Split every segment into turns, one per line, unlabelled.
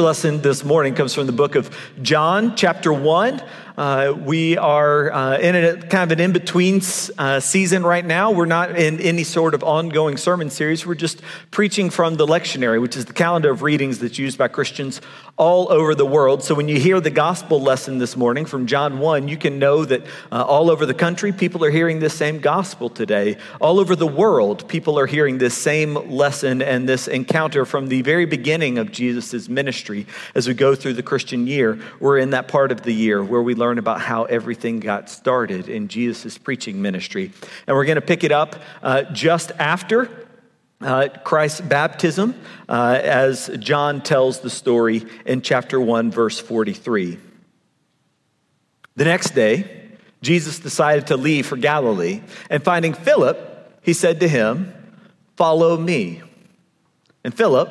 lesson this morning comes from the book of John, chapter 1. Uh, we are uh, in a kind of an in between uh, season right now. We're not in any sort of ongoing sermon series. We're just preaching from the lectionary, which is the calendar of readings that's used by Christians all over the world. So when you hear the gospel lesson this morning from John 1, you can know that uh, all over the country, people are hearing this same gospel today. All over the world, people are hearing this same lesson and this encounter from the very beginning of Jesus' ministry as we go through the Christian year. We're in that part of the year where we learn about how everything got started in Jesus' preaching ministry. And we're going to pick it up uh, just after uh, Christ's baptism, uh, as John tells the story in chapter 1, verse 43. The next day, Jesus decided to leave for Galilee, and finding Philip, he said to him, Follow me. And Philip,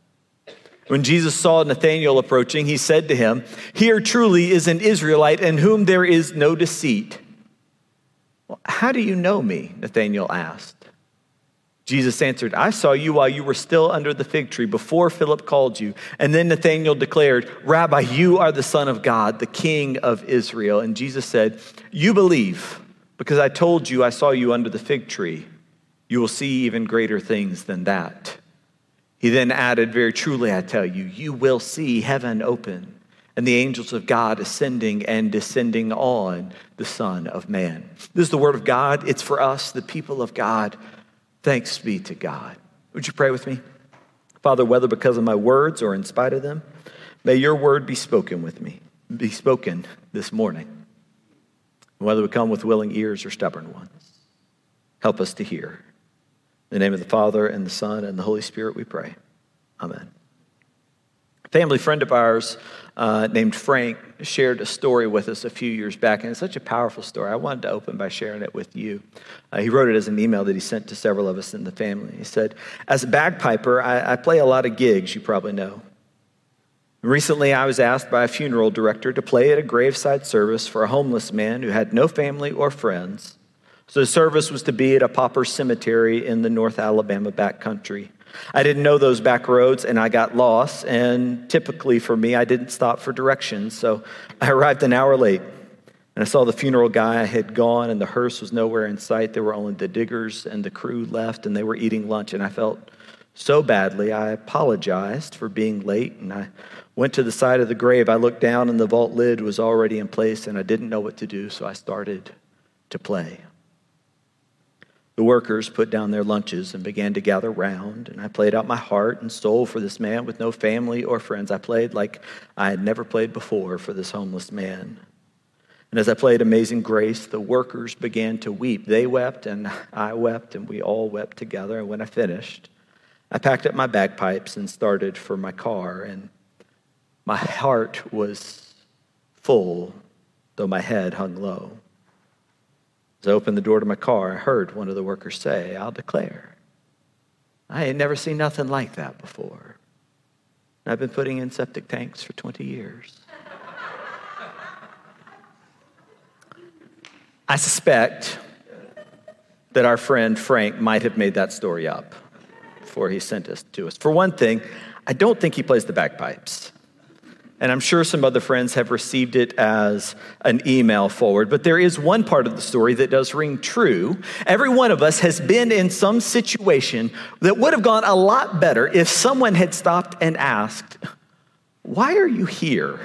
When Jesus saw Nathanael approaching, he said to him, Here truly is an Israelite in whom there is no deceit. Well, how do you know me? Nathanael asked. Jesus answered, I saw you while you were still under the fig tree before Philip called you. And then Nathanael declared, Rabbi, you are the Son of God, the King of Israel. And Jesus said, You believe because I told you I saw you under the fig tree. You will see even greater things than that. He then added, Very truly, I tell you, you will see heaven open and the angels of God ascending and descending on the Son of Man. This is the word of God. It's for us, the people of God. Thanks be to God. Would you pray with me? Father, whether because of my words or in spite of them, may your word be spoken with me, be spoken this morning. Whether we come with willing ears or stubborn ones, help us to hear. In the name of the Father, and the Son, and the Holy Spirit, we pray. Amen. A family friend of ours uh, named Frank shared a story with us a few years back, and it's such a powerful story. I wanted to open by sharing it with you. Uh, he wrote it as an email that he sent to several of us in the family. He said, As a bagpiper, I, I play a lot of gigs, you probably know. Recently, I was asked by a funeral director to play at a graveside service for a homeless man who had no family or friends. So the service was to be at a pauper cemetery in the North Alabama backcountry. I didn't know those back roads and I got lost. And typically for me, I didn't stop for directions. So I arrived an hour late and I saw the funeral guy had gone and the hearse was nowhere in sight. There were only the diggers and the crew left and they were eating lunch. And I felt so badly. I apologized for being late and I went to the side of the grave. I looked down and the vault lid was already in place and I didn't know what to do. So I started to play. The workers put down their lunches and began to gather round, and I played out my heart and soul for this man with no family or friends. I played like I had never played before for this homeless man. And as I played Amazing Grace, the workers began to weep. They wept, and I wept, and we all wept together. And when I finished, I packed up my bagpipes and started for my car, and my heart was full, though my head hung low. As I opened the door to my car, I heard one of the workers say, I'll declare. I had never seen nothing like that before. I've been putting in septic tanks for 20 years. I suspect that our friend Frank might have made that story up before he sent us to us. For one thing, I don't think he plays the bagpipes. And I'm sure some other friends have received it as an email forward. But there is one part of the story that does ring true. Every one of us has been in some situation that would have gone a lot better if someone had stopped and asked, Why are you here?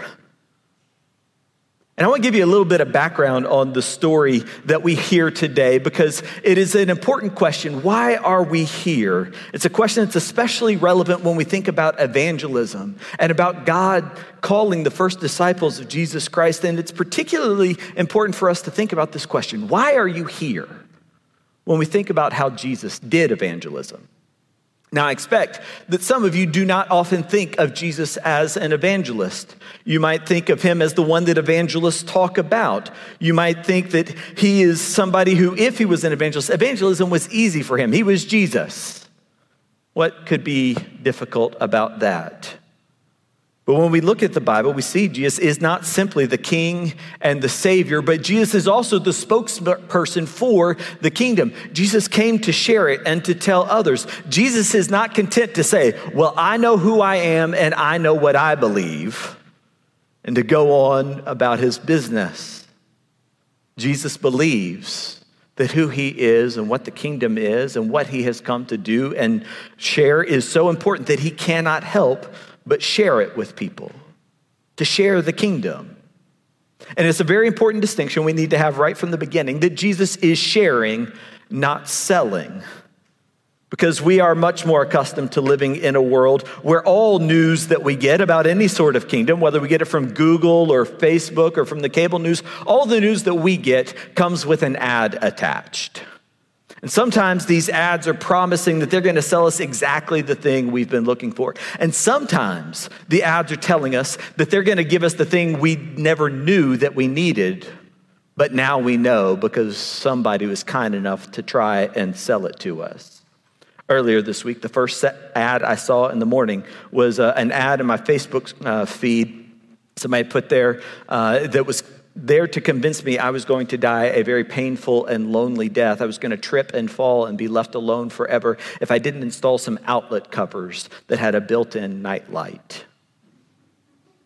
And I want to give you a little bit of background on the story that we hear today because it is an important question. Why are we here? It's a question that's especially relevant when we think about evangelism and about God calling the first disciples of Jesus Christ. And it's particularly important for us to think about this question Why are you here? When we think about how Jesus did evangelism. Now, I expect that some of you do not often think of Jesus as an evangelist. You might think of him as the one that evangelists talk about. You might think that he is somebody who, if he was an evangelist, evangelism was easy for him. He was Jesus. What could be difficult about that? But when we look at the Bible, we see Jesus is not simply the king and the savior, but Jesus is also the spokesperson for the kingdom. Jesus came to share it and to tell others. Jesus is not content to say, Well, I know who I am and I know what I believe, and to go on about his business. Jesus believes that who he is and what the kingdom is and what he has come to do and share is so important that he cannot help but share it with people, to share the kingdom. And it's a very important distinction we need to have right from the beginning that Jesus is sharing, not selling. Because we are much more accustomed to living in a world where all news that we get about any sort of kingdom, whether we get it from Google or Facebook or from the cable news, all the news that we get comes with an ad attached. And sometimes these ads are promising that they're going to sell us exactly the thing we've been looking for. And sometimes the ads are telling us that they're going to give us the thing we never knew that we needed, but now we know because somebody was kind enough to try and sell it to us. Earlier this week, the first ad I saw in the morning was uh, an ad in my Facebook uh, feed. Somebody put there uh, that was there to convince me I was going to die a very painful and lonely death. I was going to trip and fall and be left alone forever if I didn't install some outlet covers that had a built in night light.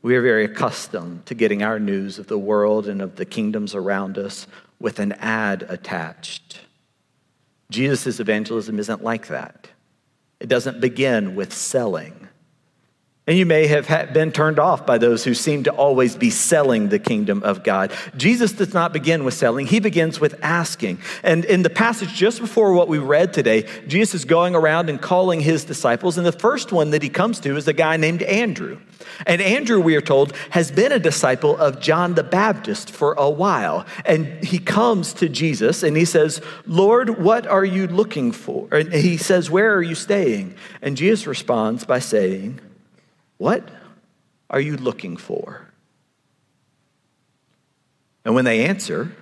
We are very accustomed to getting our news of the world and of the kingdoms around us with an ad attached. Jesus' evangelism isn't like that. It doesn't begin with selling. And you may have been turned off by those who seem to always be selling the kingdom of God. Jesus does not begin with selling, he begins with asking. And in the passage just before what we read today, Jesus is going around and calling his disciples. And the first one that he comes to is a guy named Andrew. And Andrew, we are told, has been a disciple of John the Baptist for a while. And he comes to Jesus and he says, Lord, what are you looking for? And he says, Where are you staying? And Jesus responds by saying, what are you looking for? And when they answer,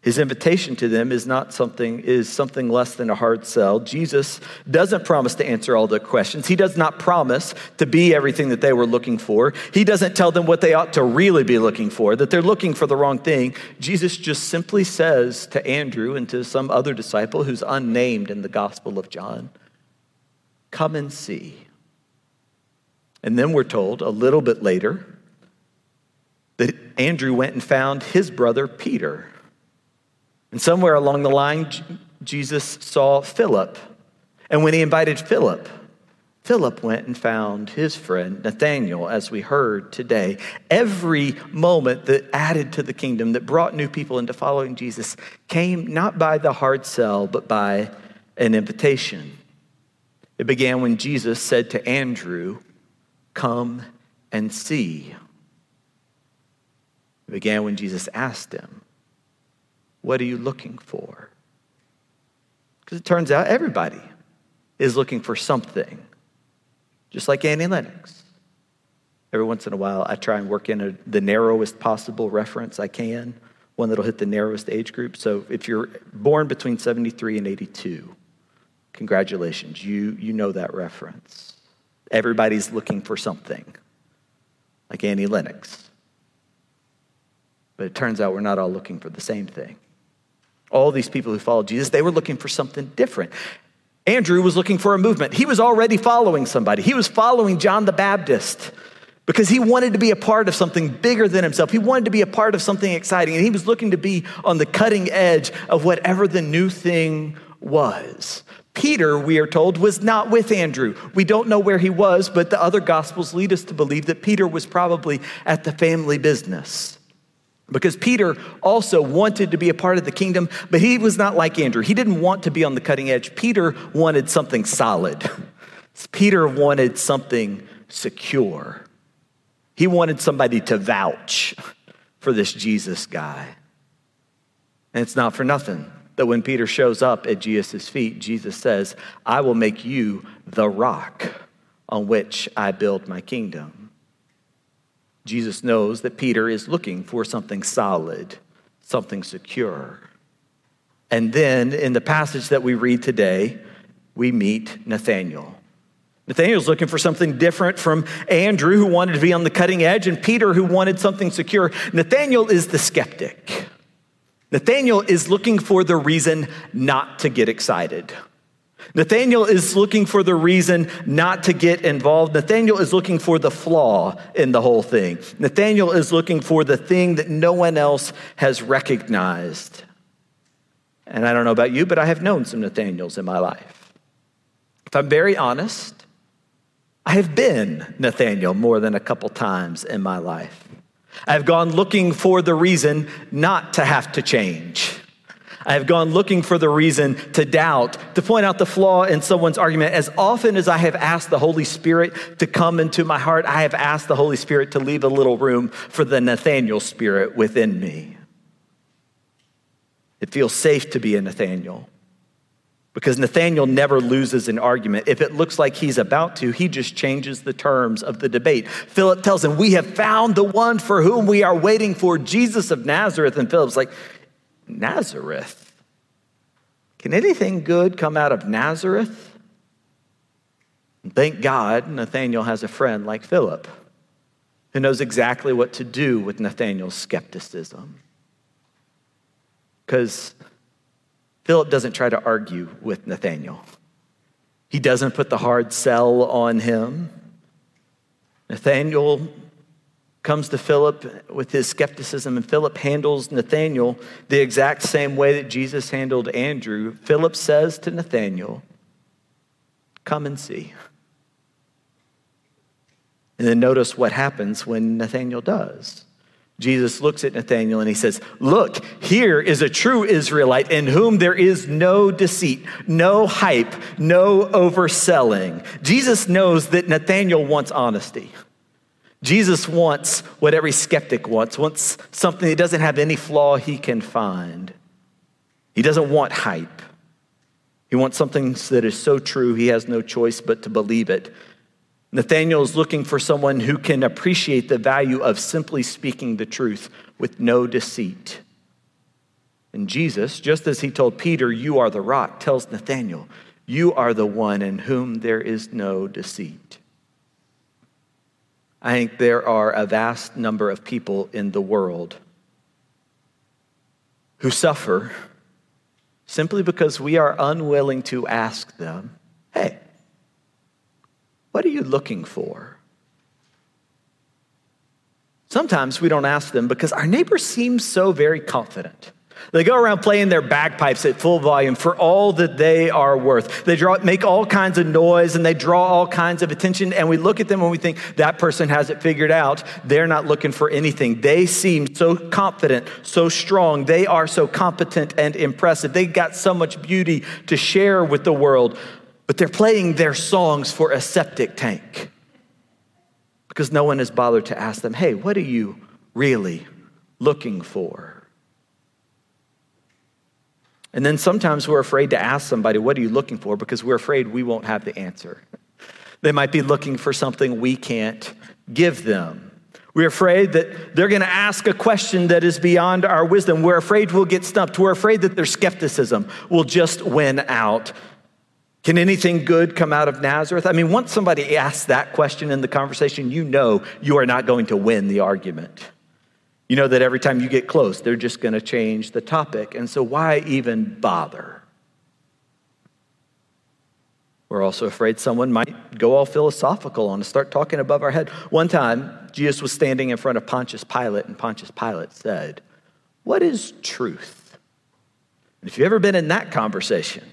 his invitation to them is not something is something less than a hard sell. Jesus doesn't promise to answer all the questions. He does not promise to be everything that they were looking for. He doesn't tell them what they ought to really be looking for, that they're looking for the wrong thing. Jesus just simply says to Andrew and to some other disciple who's unnamed in the Gospel of John, "Come and see." And then we're told a little bit later that Andrew went and found his brother Peter. And somewhere along the line, Jesus saw Philip. And when he invited Philip, Philip went and found his friend Nathanael, as we heard today. Every moment that added to the kingdom, that brought new people into following Jesus, came not by the hard sell, but by an invitation. It began when Jesus said to Andrew, Come and see. It began when Jesus asked him, What are you looking for? Because it turns out everybody is looking for something, just like Annie Lennox. Every once in a while, I try and work in a, the narrowest possible reference I can, one that'll hit the narrowest age group. So if you're born between 73 and 82, congratulations, you, you know that reference. Everybody's looking for something, like Annie Lennox. But it turns out we're not all looking for the same thing. All these people who followed Jesus, they were looking for something different. Andrew was looking for a movement. He was already following somebody. He was following John the Baptist because he wanted to be a part of something bigger than himself. He wanted to be a part of something exciting, and he was looking to be on the cutting edge of whatever the new thing was. Peter, we are told, was not with Andrew. We don't know where he was, but the other gospels lead us to believe that Peter was probably at the family business. Because Peter also wanted to be a part of the kingdom, but he was not like Andrew. He didn't want to be on the cutting edge. Peter wanted something solid. Peter wanted something secure. He wanted somebody to vouch for this Jesus guy. And it's not for nothing that when Peter shows up at Jesus' feet, Jesus says, I will make you the rock on which I build my kingdom. Jesus knows that Peter is looking for something solid, something secure. And then in the passage that we read today, we meet Nathanael. Nathanael's looking for something different from Andrew, who wanted to be on the cutting edge, and Peter, who wanted something secure. Nathanael is the skeptic. Nathanael is looking for the reason not to get excited. Nathanael is looking for the reason not to get involved. Nathanael is looking for the flaw in the whole thing. Nathanael is looking for the thing that no one else has recognized. And I don't know about you, but I have known some Nathanaels in my life. If I'm very honest, I have been Nathanael more than a couple times in my life. I've gone looking for the reason not to have to change. I have gone looking for the reason to doubt, to point out the flaw in someone's argument. As often as I have asked the Holy Spirit to come into my heart, I have asked the Holy Spirit to leave a little room for the Nathaniel spirit within me. It feels safe to be a Nathaniel because Nathaniel never loses an argument. If it looks like he's about to, he just changes the terms of the debate. Philip tells him, We have found the one for whom we are waiting for, Jesus of Nazareth. And Philip's like, Nazareth? Can anything good come out of Nazareth? Thank God Nathaniel has a friend like Philip who knows exactly what to do with Nathaniel's skepticism. Because Philip doesn't try to argue with Nathaniel. He doesn't put the hard sell on him. Nathaniel comes to Philip with his skepticism, and Philip handles Nathaniel the exact same way that Jesus handled Andrew. Philip says to Nathaniel, Come and see. And then notice what happens when Nathaniel does. Jesus looks at Nathanael and he says, Look, here is a true Israelite in whom there is no deceit, no hype, no overselling. Jesus knows that Nathanael wants honesty. Jesus wants what every skeptic wants, wants something that doesn't have any flaw he can find. He doesn't want hype. He wants something that is so true he has no choice but to believe it. Nathanael is looking for someone who can appreciate the value of simply speaking the truth with no deceit. And Jesus, just as he told Peter, You are the rock, tells Nathanael, You are the one in whom there is no deceit. I think there are a vast number of people in the world who suffer simply because we are unwilling to ask them, Hey, what are you looking for? Sometimes we don't ask them because our neighbor seems so very confident. They go around playing their bagpipes at full volume for all that they are worth. They draw, make all kinds of noise and they draw all kinds of attention. And we look at them and we think that person has it figured out. They're not looking for anything. They seem so confident, so strong. They are so competent and impressive. They got so much beauty to share with the world but they're playing their songs for a septic tank because no one has bothered to ask them, hey, what are you really looking for? And then sometimes we're afraid to ask somebody, what are you looking for? Because we're afraid we won't have the answer. They might be looking for something we can't give them. We're afraid that they're going to ask a question that is beyond our wisdom. We're afraid we'll get stumped. We're afraid that their skepticism will just win out. Can anything good come out of Nazareth? I mean, once somebody asks that question in the conversation, you know you are not going to win the argument. You know that every time you get close, they're just going to change the topic. And so, why even bother? We're also afraid someone might go all philosophical and start talking above our head. One time, Jesus was standing in front of Pontius Pilate, and Pontius Pilate said, What is truth? And if you've ever been in that conversation,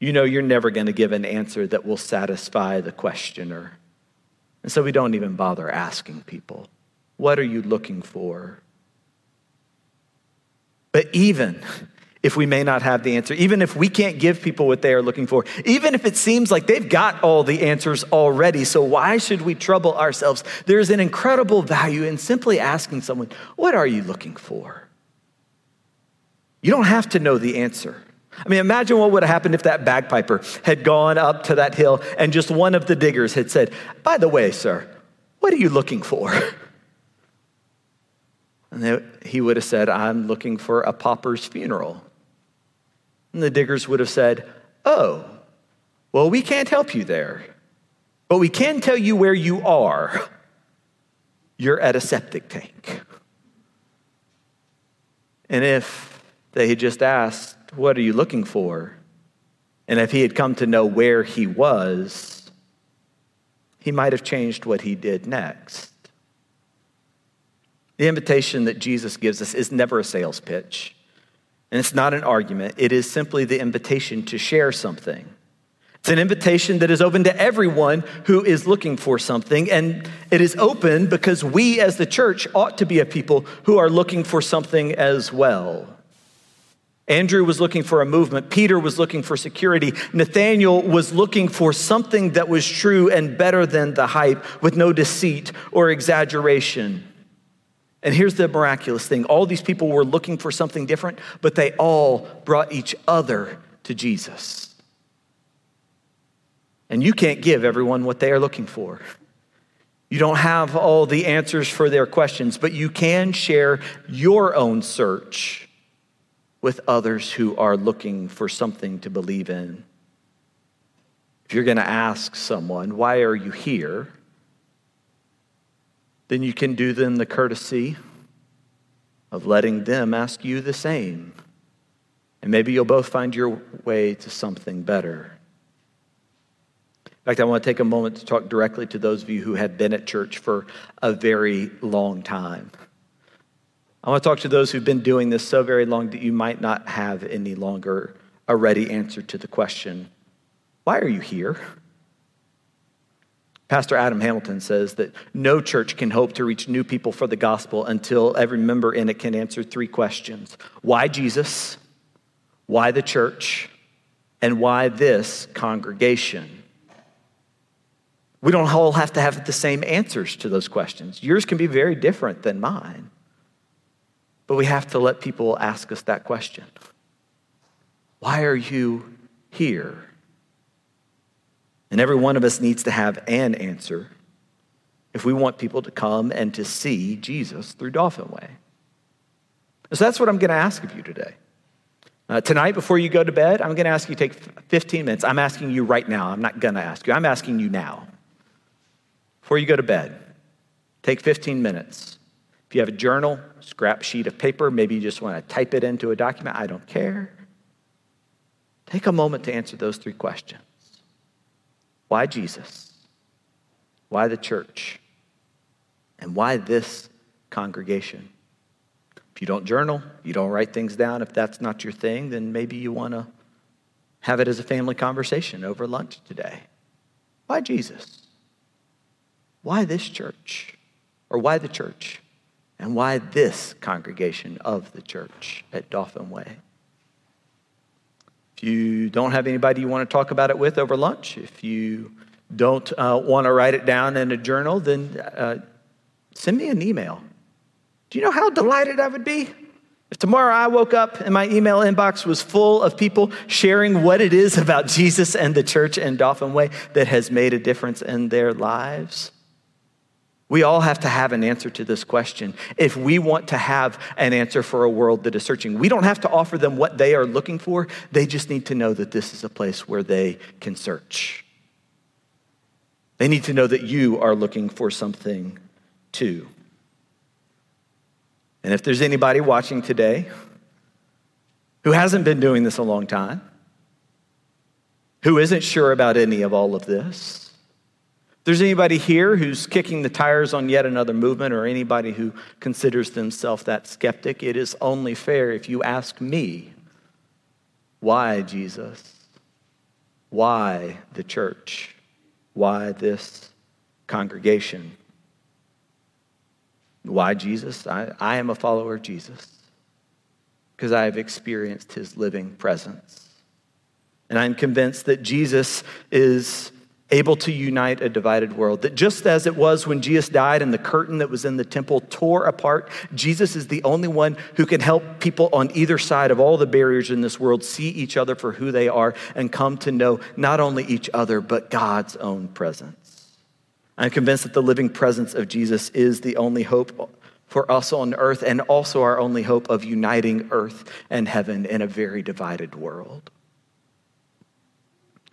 you know you're never going to give an answer that will satisfy the questioner. And so we don't even bother asking people, What are you looking for? But even if we may not have the answer, even if we can't give people what they are looking for, even if it seems like they've got all the answers already, so why should we trouble ourselves? There's an incredible value in simply asking someone, What are you looking for? You don't have to know the answer. I mean, imagine what would have happened if that bagpiper had gone up to that hill and just one of the diggers had said, By the way, sir, what are you looking for? And he would have said, I'm looking for a pauper's funeral. And the diggers would have said, Oh, well, we can't help you there, but we can tell you where you are. You're at a septic tank. And if they had just asked, What are you looking for? And if he had come to know where he was, he might have changed what he did next. The invitation that Jesus gives us is never a sales pitch, and it's not an argument. It is simply the invitation to share something. It's an invitation that is open to everyone who is looking for something, and it is open because we as the church ought to be a people who are looking for something as well. Andrew was looking for a movement. Peter was looking for security. Nathaniel was looking for something that was true and better than the hype with no deceit or exaggeration. And here's the miraculous thing all these people were looking for something different, but they all brought each other to Jesus. And you can't give everyone what they are looking for. You don't have all the answers for their questions, but you can share your own search with others who are looking for something to believe in. If you're going to ask someone, why are you here? Then you can do them the courtesy of letting them ask you the same. And maybe you'll both find your way to something better. In fact, I want to take a moment to talk directly to those of you who have been at church for a very long time. I want to talk to those who've been doing this so very long that you might not have any longer a ready answer to the question why are you here? Pastor Adam Hamilton says that no church can hope to reach new people for the gospel until every member in it can answer three questions Why Jesus? Why the church? And why this congregation? We don't all have to have the same answers to those questions. Yours can be very different than mine. But we have to let people ask us that question Why are you here? And every one of us needs to have an answer if we want people to come and to see Jesus through Dauphin Way. So that's what I'm going to ask of you today. Uh, tonight, before you go to bed, I'm going to ask you to take 15 minutes. I'm asking you right now. I'm not going to ask you. I'm asking you now. Before you go to bed, take 15 minutes. If you have a journal, scrap sheet of paper, maybe you just want to type it into a document, I don't care. Take a moment to answer those three questions. Why Jesus? Why the church? And why this congregation? If you don't journal, you don't write things down, if that's not your thing, then maybe you want to have it as a family conversation over lunch today. Why Jesus? Why this church? Or why the church? And why this congregation of the church at Dauphin Way? If you don't have anybody you want to talk about it with over lunch, if you don't uh, want to write it down in a journal, then uh, send me an email. Do you know how delighted I would be? If tomorrow I woke up and my email inbox was full of people sharing what it is about Jesus and the church and Dauphin Way that has made a difference in their lives. We all have to have an answer to this question if we want to have an answer for a world that is searching. We don't have to offer them what they are looking for, they just need to know that this is a place where they can search. They need to know that you are looking for something too. And if there's anybody watching today who hasn't been doing this a long time, who isn't sure about any of all of this, there's anybody here who's kicking the tires on yet another movement or anybody who considers themselves that skeptic, it is only fair if you ask me, why Jesus? Why the church? Why this congregation? Why Jesus? I, I am a follower of Jesus because I have experienced his living presence. And I'm convinced that Jesus is able to unite a divided world. That just as it was when Jesus died and the curtain that was in the temple tore apart, Jesus is the only one who can help people on either side of all the barriers in this world see each other for who they are and come to know not only each other, but God's own presence. I'm convinced that the living presence of Jesus is the only hope for us on earth and also our only hope of uniting earth and heaven in a very divided world.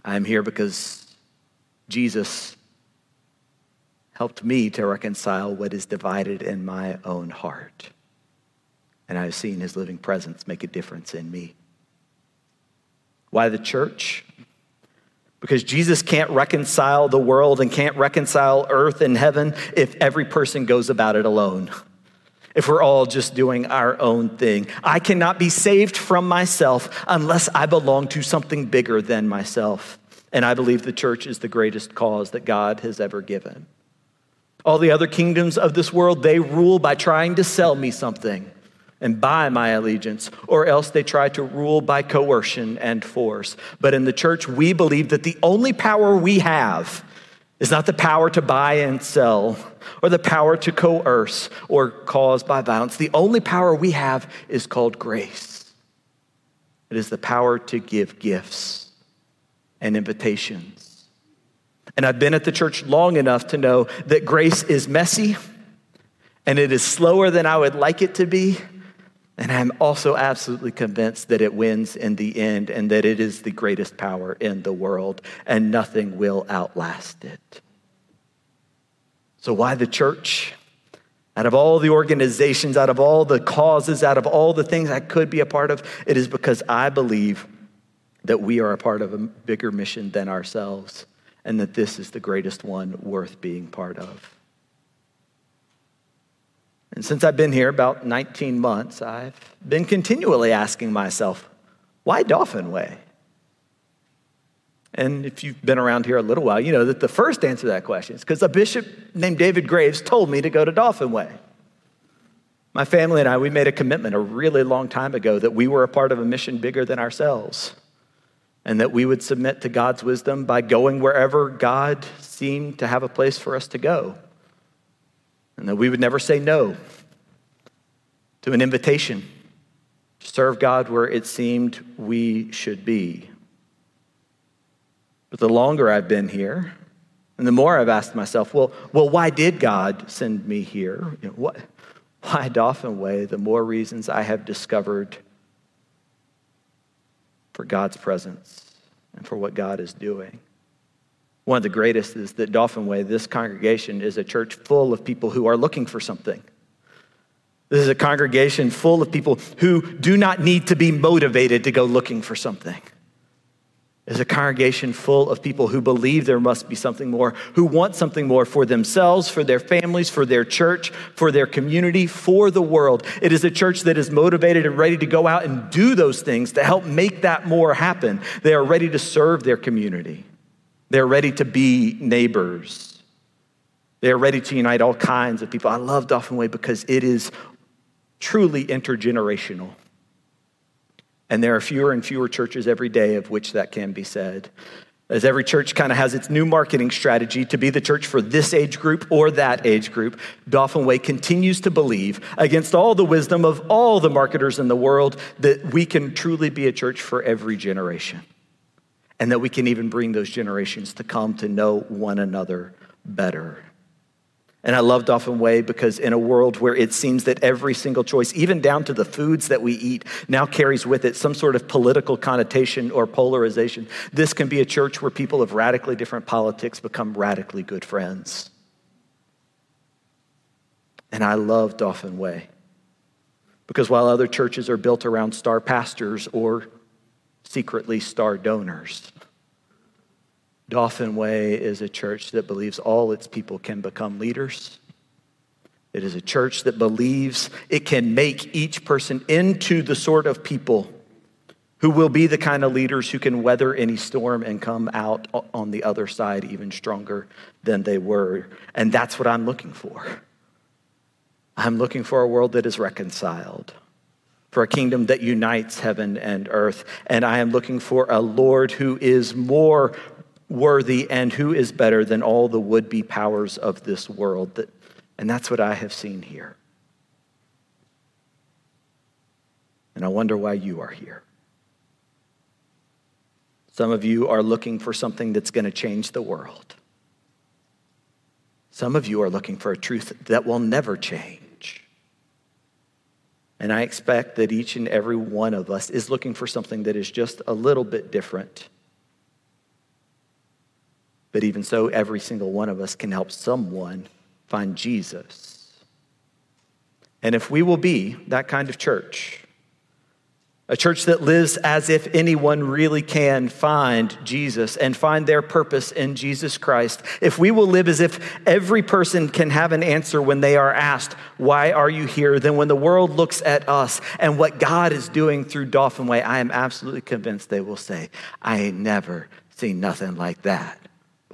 I'm here because Jesus helped me to reconcile what is divided in my own heart. And I've seen his living presence make a difference in me. Why the church? Because Jesus can't reconcile the world and can't reconcile earth and heaven if every person goes about it alone. If we're all just doing our own thing. I cannot be saved from myself unless I belong to something bigger than myself. And I believe the church is the greatest cause that God has ever given. All the other kingdoms of this world, they rule by trying to sell me something and buy my allegiance, or else they try to rule by coercion and force. But in the church, we believe that the only power we have is not the power to buy and sell, or the power to coerce or cause by violence. The only power we have is called grace. It is the power to give gifts and invitations. And I've been at the church long enough to know that grace is messy and it is slower than I would like it to be. And I'm also absolutely convinced that it wins in the end and that it is the greatest power in the world and nothing will outlast it. So, why the church? Out of all the organizations, out of all the causes, out of all the things I could be a part of, it is because I believe that we are a part of a bigger mission than ourselves, and that this is the greatest one worth being part of. And since I've been here about 19 months, I've been continually asking myself, why Dauphin Way? And if you've been around here a little while, you know that the first answer to that question is because a bishop named David Graves told me to go to Dauphin Way. My family and I, we made a commitment a really long time ago that we were a part of a mission bigger than ourselves and that we would submit to God's wisdom by going wherever God seemed to have a place for us to go. And that we would never say no to an invitation to serve God where it seemed we should be. But the longer I've been here, and the more I've asked myself, well, well why did God send me here? You know, what, why Dauphin Way? The more reasons I have discovered for God's presence and for what God is doing. One of the greatest is that Dauphin Way, this congregation is a church full of people who are looking for something. This is a congregation full of people who do not need to be motivated to go looking for something is a congregation full of people who believe there must be something more, who want something more for themselves, for their families, for their church, for their community, for the world. It is a church that is motivated and ready to go out and do those things to help make that more happen. They are ready to serve their community, they're ready to be neighbors, they're ready to unite all kinds of people. I love Dauphin Way because it is truly intergenerational. And there are fewer and fewer churches every day of which that can be said. As every church kind of has its new marketing strategy to be the church for this age group or that age group, Dauphin Way continues to believe, against all the wisdom of all the marketers in the world, that we can truly be a church for every generation. And that we can even bring those generations to come to know one another better. And I love Dauphin Way because in a world where it seems that every single choice, even down to the foods that we eat, now carries with it some sort of political connotation or polarization, this can be a church where people of radically different politics become radically good friends. And I love Dauphin Way because while other churches are built around star pastors or secretly star donors, Dauphin Way is a church that believes all its people can become leaders. It is a church that believes it can make each person into the sort of people who will be the kind of leaders who can weather any storm and come out on the other side even stronger than they were. And that's what I'm looking for. I'm looking for a world that is reconciled, for a kingdom that unites heaven and earth. And I am looking for a Lord who is more worthy and who is better than all the would be powers of this world. And that's what I have seen here. And I wonder why you are here. Some of you are looking for something that's going to change the world. Some of you are looking for a truth that will never change. And I expect that each and every one of us is looking for something that is just a little bit different. But even so, every single one of us can help someone find Jesus. And if we will be that kind of church, a church that lives as if anyone really can find Jesus and find their purpose in Jesus Christ. If we will live as if every person can have an answer when they are asked, Why are you here? then when the world looks at us and what God is doing through Dauphin Way, I am absolutely convinced they will say, I ain't never seen nothing like that